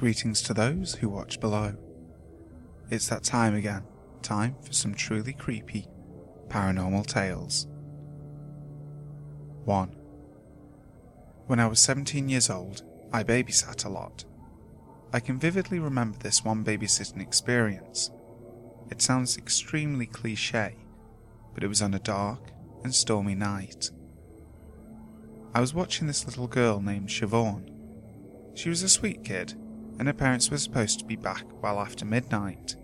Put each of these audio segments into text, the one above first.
Greetings to those who watch below. It's that time again, time for some truly creepy paranormal tales. 1. When I was 17 years old, I babysat a lot. I can vividly remember this one babysitting experience. It sounds extremely cliche, but it was on a dark and stormy night. I was watching this little girl named Siobhan. She was a sweet kid, and her parents were supposed to be back well after midnight.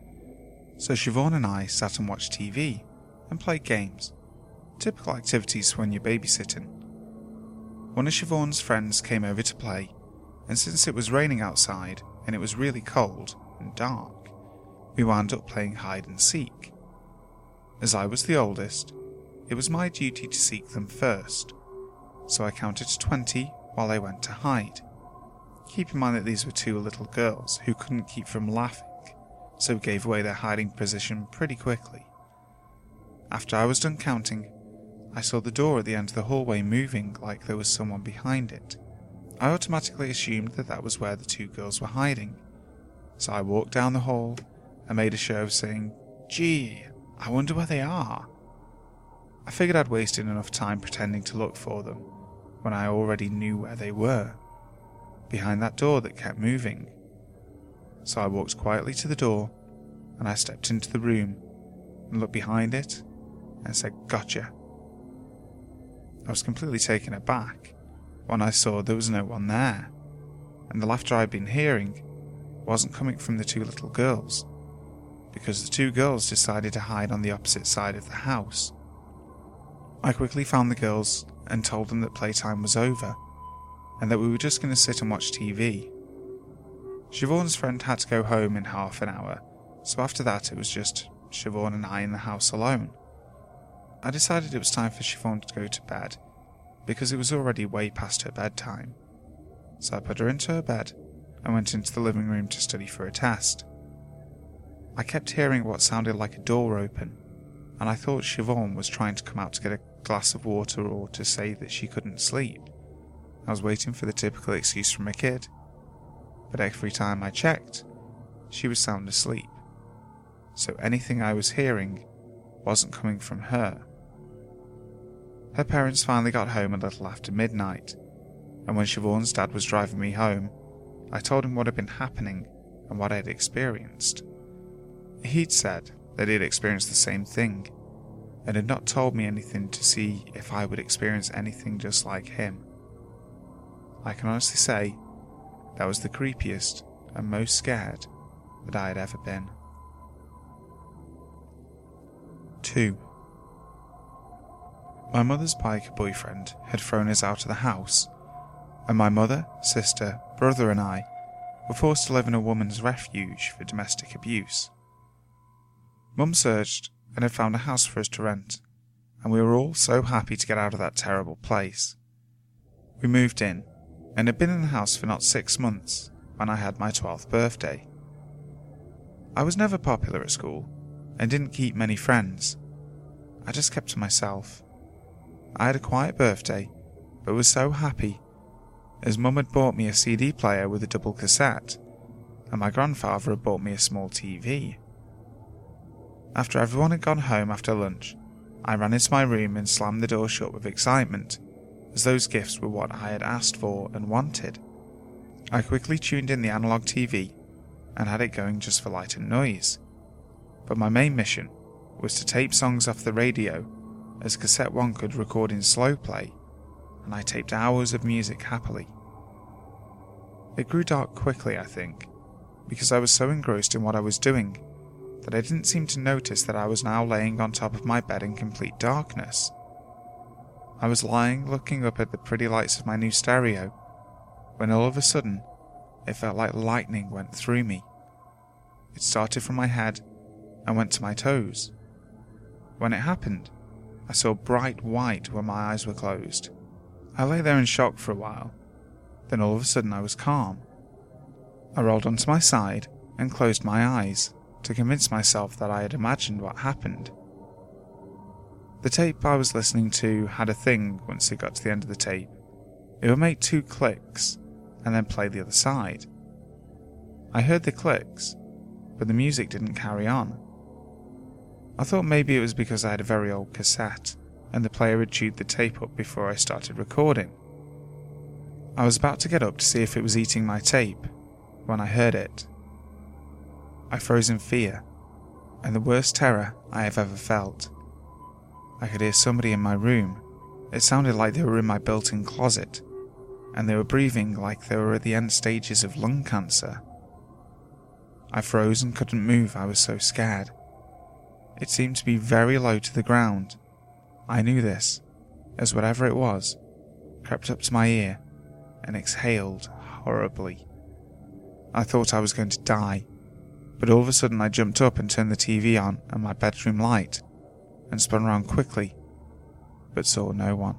So Siobhan and I sat and watched TV and played games. Typical activities when you're babysitting. One of Siobhan's friends came over to play, and since it was raining outside and it was really cold and dark, we wound up playing hide and seek. As I was the oldest, it was my duty to seek them first, so I counted to 20 while I went to hide. Keep in mind that these were two little girls who couldn't keep from laughing, so gave away their hiding position pretty quickly. After I was done counting, I saw the door at the end of the hallway moving like there was someone behind it. I automatically assumed that that was where the two girls were hiding, so I walked down the hall and made a show of saying, Gee, I wonder where they are. I figured I'd wasted enough time pretending to look for them when I already knew where they were behind that door that kept moving. So I walked quietly to the door and I stepped into the room and looked behind it and said, Gotcha. I was completely taken aback when I saw there was no one there, and the laughter I'd been hearing wasn't coming from the two little girls, because the two girls decided to hide on the opposite side of the house. I quickly found the girls and told them that playtime was over and that we were just going to sit and watch TV. Siobhan's friend had to go home in half an hour, so after that it was just Siobhan and I in the house alone. I decided it was time for Siobhan to go to bed, because it was already way past her bedtime. So I put her into her bed and went into the living room to study for a test. I kept hearing what sounded like a door open, and I thought Siobhan was trying to come out to get a glass of water or to say that she couldn't sleep. I was waiting for the typical excuse from a kid, but every time I checked, she was sound asleep. So anything I was hearing wasn't coming from her. Her parents finally got home a little after midnight, and when Siobhan's dad was driving me home, I told him what had been happening and what I had experienced. He'd said that he had experienced the same thing, and had not told me anything to see if I would experience anything just like him. I can honestly say that was the creepiest and most scared that I had ever been. 2. My mother's biker boyfriend had thrown us out of the house, and my mother, sister, brother, and I were forced to live in a woman's refuge for domestic abuse. Mum searched and had found a house for us to rent, and we were all so happy to get out of that terrible place. We moved in and had been in the house for not six months when I had my 12th birthday. I was never popular at school and didn't keep many friends. I just kept to myself. I had a quiet birthday, but was so happy as mum had bought me a CD player with a double cassette, and my grandfather had bought me a small TV. After everyone had gone home after lunch, I ran into my room and slammed the door shut with excitement as those gifts were what I had asked for and wanted. I quickly tuned in the analog TV and had it going just for light and noise. But my main mission was to tape songs off the radio, as cassette 1 could record in slow play, and I taped hours of music happily. It grew dark quickly, I think, because I was so engrossed in what I was doing that I didn't seem to notice that I was now laying on top of my bed in complete darkness. I was lying looking up at the pretty lights of my new stereo when all of a sudden it felt like lightning went through me. It started from my head and went to my toes. When it happened, I saw bright white when my eyes were closed. I lay there in shock for a while. Then all of a sudden I was calm. I rolled onto my side and closed my eyes to convince myself that I had imagined what happened. The tape I was listening to had a thing once it got to the end of the tape. It would make two clicks and then play the other side. I heard the clicks, but the music didn't carry on. I thought maybe it was because I had a very old cassette and the player had chewed the tape up before I started recording. I was about to get up to see if it was eating my tape when I heard it. I froze in fear and the worst terror I have ever felt. I could hear somebody in my room. It sounded like they were in my built in closet, and they were breathing like they were at the end stages of lung cancer. I froze and couldn't move, I was so scared. It seemed to be very low to the ground. I knew this, as whatever it was crept up to my ear and exhaled horribly. I thought I was going to die, but all of a sudden I jumped up and turned the TV on and my bedroom light and spun around quickly, but saw no one.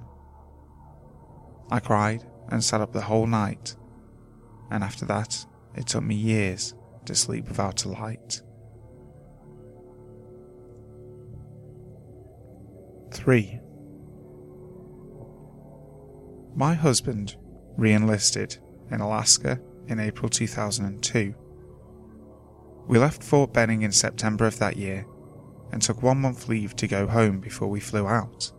I cried and sat up the whole night, and after that, it took me years to sleep without a light. 3. My husband re enlisted in Alaska in April 2002. We left Fort Benning in September of that year and took one month leave to go home before we flew out.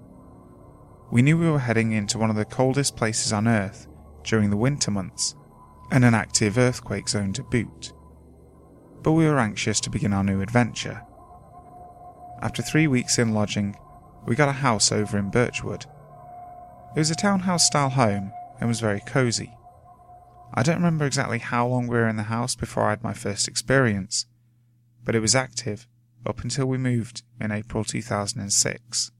We knew we were heading into one of the coldest places on Earth during the winter months and an active earthquake zone to boot. But we were anxious to begin our new adventure. After three weeks in lodging, we got a house over in Birchwood. It was a townhouse style home and was very cosy. I don't remember exactly how long we were in the house before I had my first experience, but it was active up until we moved in April 2006.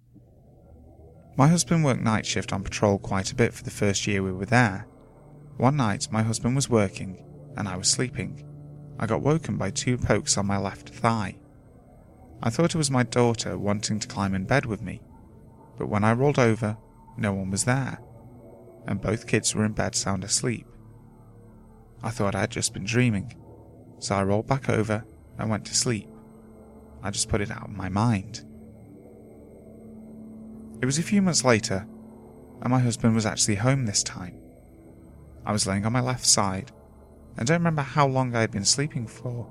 My husband worked night shift on patrol quite a bit for the first year we were there. One night, my husband was working and I was sleeping. I got woken by two pokes on my left thigh. I thought it was my daughter wanting to climb in bed with me, but when I rolled over, no one was there, and both kids were in bed sound asleep. I thought I had just been dreaming, so I rolled back over and went to sleep. I just put it out of my mind. It was a few months later, and my husband was actually home this time. I was laying on my left side, and don't remember how long I had been sleeping for,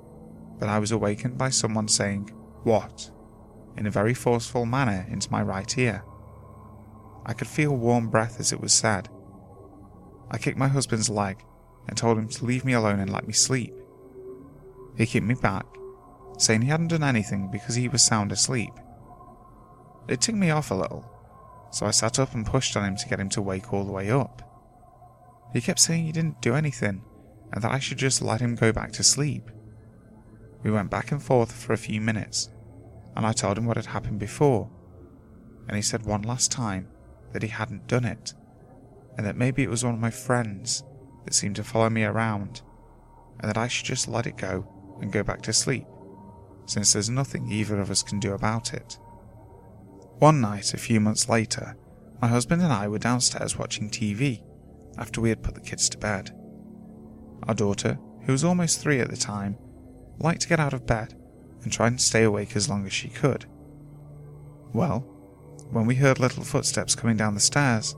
but I was awakened by someone saying, What? in a very forceful manner into my right ear. I could feel warm breath as it was said. I kicked my husband's leg and told him to leave me alone and let me sleep. He kicked me back saying he hadn't done anything because he was sound asleep. It ticked me off a little, so I sat up and pushed on him to get him to wake all the way up. He kept saying he didn't do anything and that I should just let him go back to sleep. We went back and forth for a few minutes, and I told him what had happened before, and he said one last time that he hadn't done it, and that maybe it was one of my friends that seemed to follow me around, and that I should just let it go and go back to sleep since there's nothing either of us can do about it. One night, a few months later, my husband and I were downstairs watching TV after we had put the kids to bed. Our daughter, who was almost three at the time, liked to get out of bed and try and stay awake as long as she could. Well, when we heard little footsteps coming down the stairs,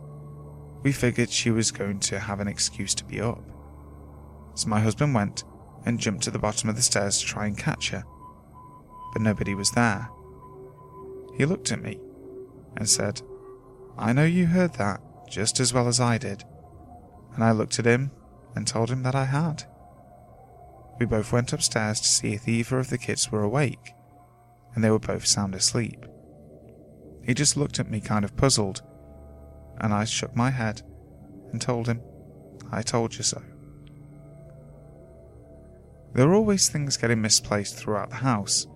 we figured she was going to have an excuse to be up. So my husband went and jumped to the bottom of the stairs to try and catch her but nobody was there. He looked at me and said, I know you heard that just as well as I did. And I looked at him and told him that I had. We both went upstairs to see if either of the kids were awake, and they were both sound asleep. He just looked at me kind of puzzled, and I shook my head and told him, I told you so. There are always things getting misplaced throughout the house,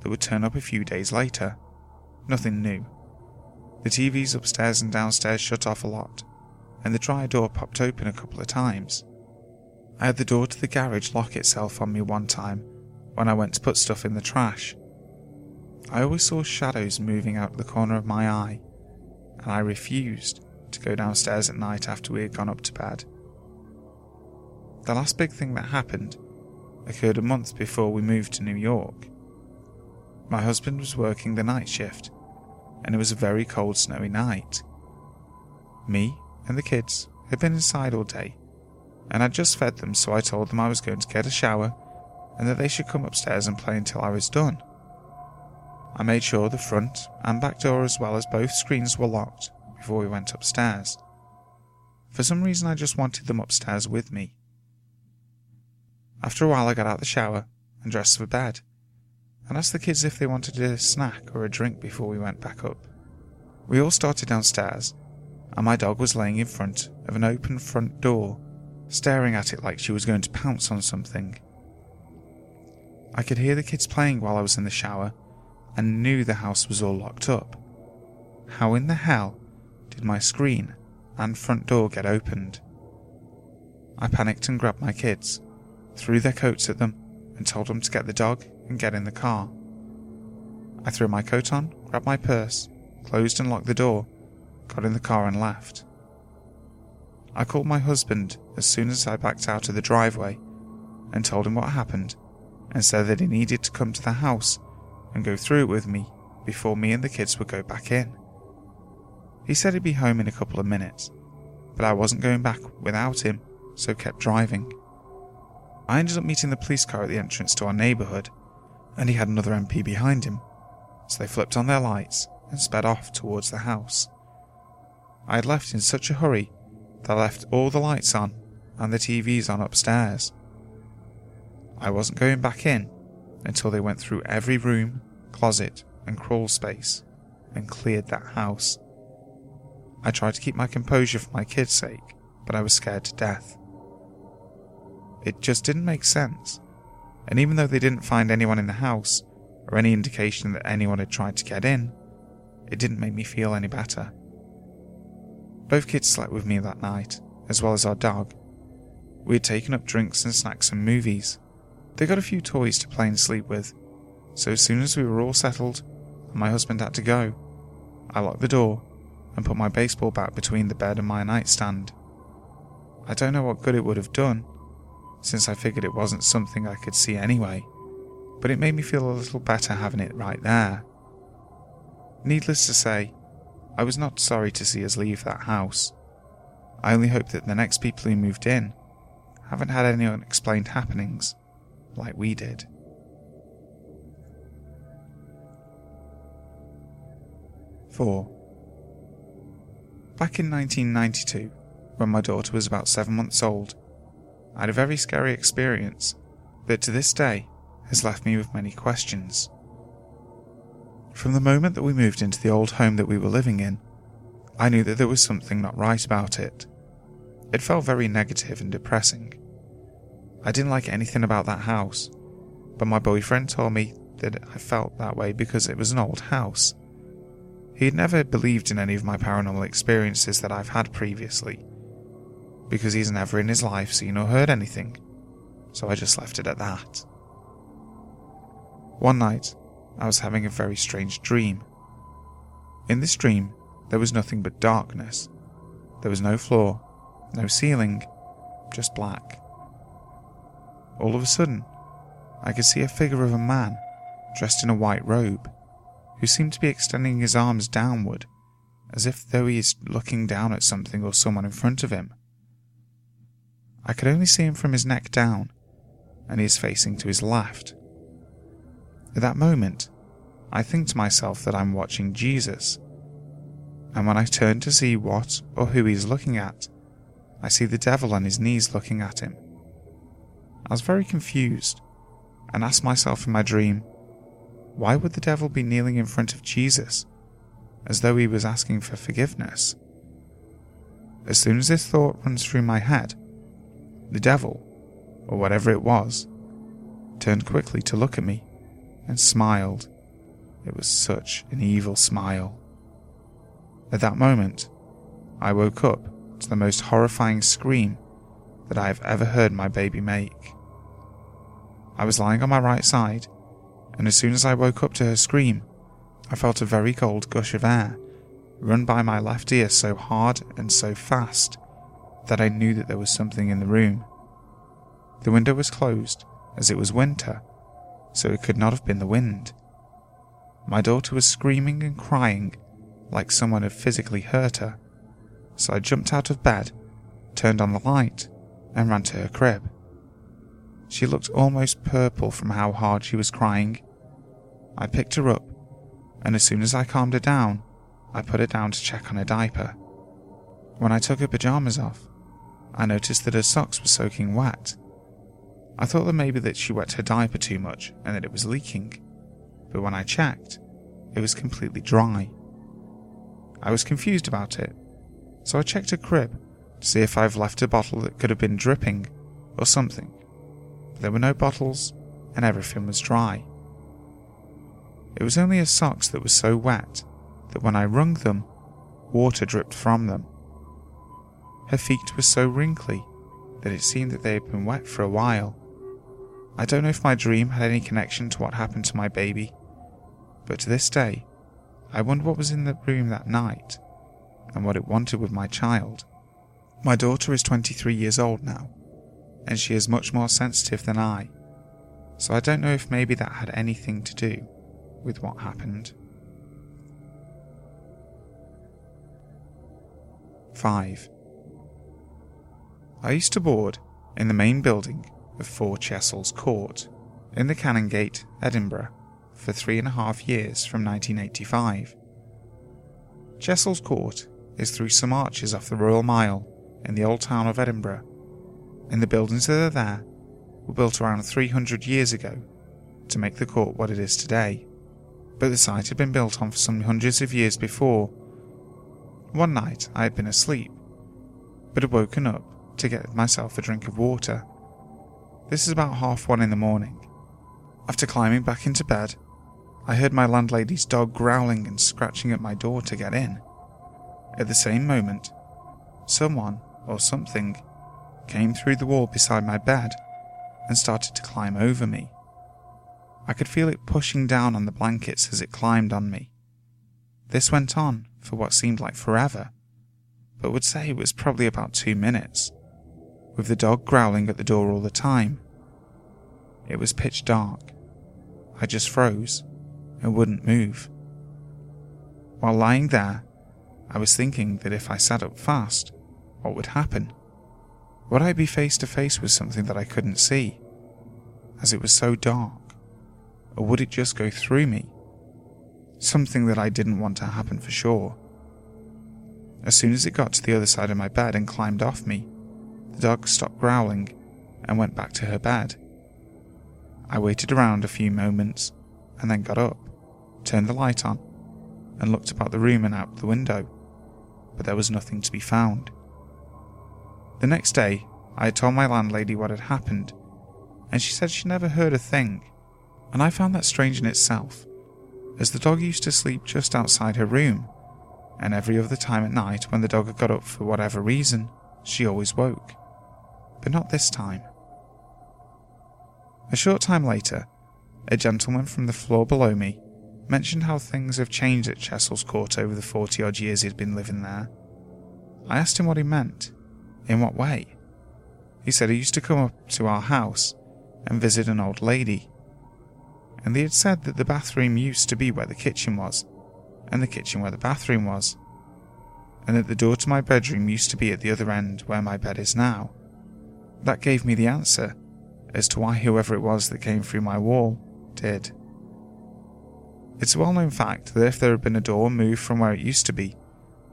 that would turn up a few days later. Nothing new. The TVs upstairs and downstairs shut off a lot, and the dryer door popped open a couple of times. I had the door to the garage lock itself on me one time when I went to put stuff in the trash. I always saw shadows moving out of the corner of my eye, and I refused to go downstairs at night after we had gone up to bed. The last big thing that happened occurred a month before we moved to New York. My husband was working the night shift, and it was a very cold, snowy night. Me and the kids had been inside all day, and I'd just fed them, so I told them I was going to get a shower and that they should come upstairs and play until I was done. I made sure the front and back door, as well as both screens, were locked before we went upstairs. For some reason, I just wanted them upstairs with me. After a while, I got out the shower and dressed for bed, and asked the kids if they wanted a snack or a drink before we went back up. We all started downstairs, and my dog was laying in front of an open front door, staring at it like she was going to pounce on something. I could hear the kids playing while I was in the shower and knew the house was all locked up. How in the hell did my screen and front door get opened? I panicked and grabbed my kids, threw their coats at them, and told them to get the dog and get in the car. I threw my coat on, grabbed my purse, closed and locked the door, got in the car and left. I called my husband as soon as I backed out of the driveway and told him what happened and said that he needed to come to the house and go through it with me before me and the kids would go back in. He said he'd be home in a couple of minutes, but I wasn't going back without him, so kept driving. I ended up meeting the police car at the entrance to our neighbourhood, and he had another MP behind him, so they flipped on their lights and sped off towards the house. I had left in such a hurry that I left all the lights on and the TVs on upstairs. I wasn't going back in until they went through every room, closet, and crawl space and cleared that house. I tried to keep my composure for my kids' sake, but I was scared to death. It just didn't make sense, and even though they didn't find anyone in the house or any indication that anyone had tried to get in, it didn't make me feel any better. Both kids slept with me that night, as well as our dog. We had taken up drinks and snacks and movies, they got a few toys to play and sleep with, so as soon as we were all settled and my husband had to go, I locked the door and put my baseball bat between the bed and my nightstand. I don't know what good it would have done, since I figured it wasn't something I could see anyway, but it made me feel a little better having it right there. Needless to say, I was not sorry to see us leave that house. I only hope that the next people who moved in haven't had any unexplained happenings like we did. Four. Back in 1992, when my daughter was about seven months old, I had a very scary experience that to this day has left me with many questions. From the moment that we moved into the old home that we were living in, I knew that there was something not right about it. It felt very negative and depressing. I didn't like anything about that house, but my boyfriend told me that I felt that way because it was an old house. He had never believed in any of my paranormal experiences that I've had previously, because he's never in his life seen or heard anything, so I just left it at that. One night, I was having a very strange dream. In this dream, there was nothing but darkness. There was no floor, no ceiling, just black. All of a sudden, I could see a figure of a man dressed in a white robe, who seemed to be extending his arms downward, as if though he is looking down at something or someone in front of him. I could only see him from his neck down, and he is facing to his left. At that moment, I think to myself that I'm watching Jesus. And when I turn to see what or who he's looking at, I see the devil on his knees looking at him. I was very confused and asked myself in my dream, why would the devil be kneeling in front of Jesus as though he was asking for forgiveness? As soon as this thought runs through my head, the devil, or whatever it was, turned quickly to look at me and smiled. It was such an evil smile. At that moment, I woke up to the most horrifying scream that I have ever heard my baby make. I was lying on my right side, and as soon as I woke up to her scream, I felt a very cold gush of air run by my left ear so hard and so fast that I knew that there was something in the room. The window was closed, as it was winter, so it could not have been the wind. My daughter was screaming and crying like someone had physically hurt her, so I jumped out of bed, turned on the light, and ran to her crib. She looked almost purple from how hard she was crying. I picked her up, and as soon as I calmed her down, I put her down to check on her diaper. When I took her pajamas off, I noticed that her socks were soaking wet. I thought that maybe that she wet her diaper too much and that it was leaking, but when I checked, it was completely dry. I was confused about it, so I checked her crib to see if I've left a bottle that could have been dripping or something. But there were no bottles and everything was dry. It was only her socks that were so wet that when I wrung them, water dripped from them. Her feet were so wrinkly that it seemed that they had been wet for a while. I don't know if my dream had any connection to what happened to my baby, but to this day, I wonder what was in the room that night and what it wanted with my child. My daughter is 23 years old now, and she is much more sensitive than I, so I don't know if maybe that had anything to do with what happened. 5. I used to board in the main building of 4 Chessels Court in the Canongate, Edinburgh, for three and a half years from 1985. Chessels Court is through some arches off the Royal Mile in the old town of Edinburgh, and the buildings that are there were built around 300 years ago to make the court what it is today. But the site had been built on for some hundreds of years before. One night I had been asleep, but had woken up to get myself a drink of water. This is about half one in the morning. After climbing back into bed, I heard my landlady's dog growling and scratching at my door to get in. At the same moment, someone or something came through the wall beside my bed and started to climb over me. I could feel it pushing down on the blankets as it climbed on me. This went on for what seemed like forever, but would say it was probably about two minutes with the dog growling at the door all the time. It was pitch dark. I just froze and wouldn't move. While lying there, I was thinking that if I sat up fast, what would happen? Would I be face to face with something that I couldn't see, as it was so dark? Or would it just go through me? Something that I didn't want to happen for sure. As soon as it got to the other side of my bed and climbed off me, the dog stopped growling and went back to her bed. I waited around a few moments and then got up, turned the light on, and looked about the room and out the window, but there was nothing to be found. The next day, I had told my landlady what had happened, and she said she never heard a thing, and I found that strange in itself, as the dog used to sleep just outside her room, and every other time at night when the dog had got up for whatever reason, she always woke but not this time. A short time later, a gentleman from the floor below me mentioned how things have changed at Chessel's Court over the 40 odd years he'd been living there. I asked him what he meant. In what way? He said he used to come up to our house and visit an old lady, and they had said that the bathroom used to be where the kitchen was, and the kitchen where the bathroom was, and that the door to my bedroom used to be at the other end where my bed is now. That gave me the answer as to why whoever it was that came through my wall did. It's a well known fact that if there had been a door moved from where it used to be,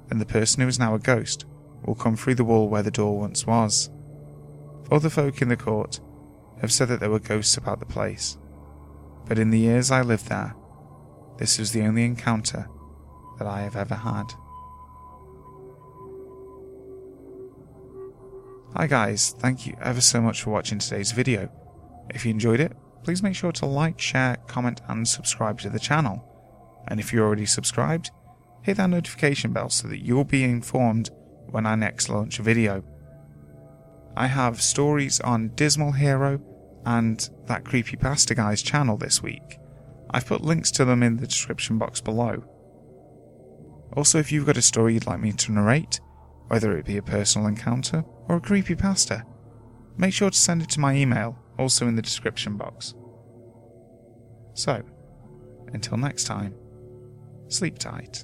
then the person who is now a ghost will come through the wall where the door once was. Other folk in the court have said that there were ghosts about the place, but in the years I lived there, this was the only encounter that I have ever had. Hi guys, thank you ever so much for watching today's video. If you enjoyed it, please make sure to like, share, comment and subscribe to the channel. And if you're already subscribed, hit that notification bell so that you'll be informed when I next launch a video. I have stories on Dismal Hero and that Creepypasta Guy's channel this week. I've put links to them in the description box below. Also, if you've got a story you'd like me to narrate, whether it be a personal encounter or a creepy pasta, make sure to send it to my email, also in the description box. So, until next time, sleep tight.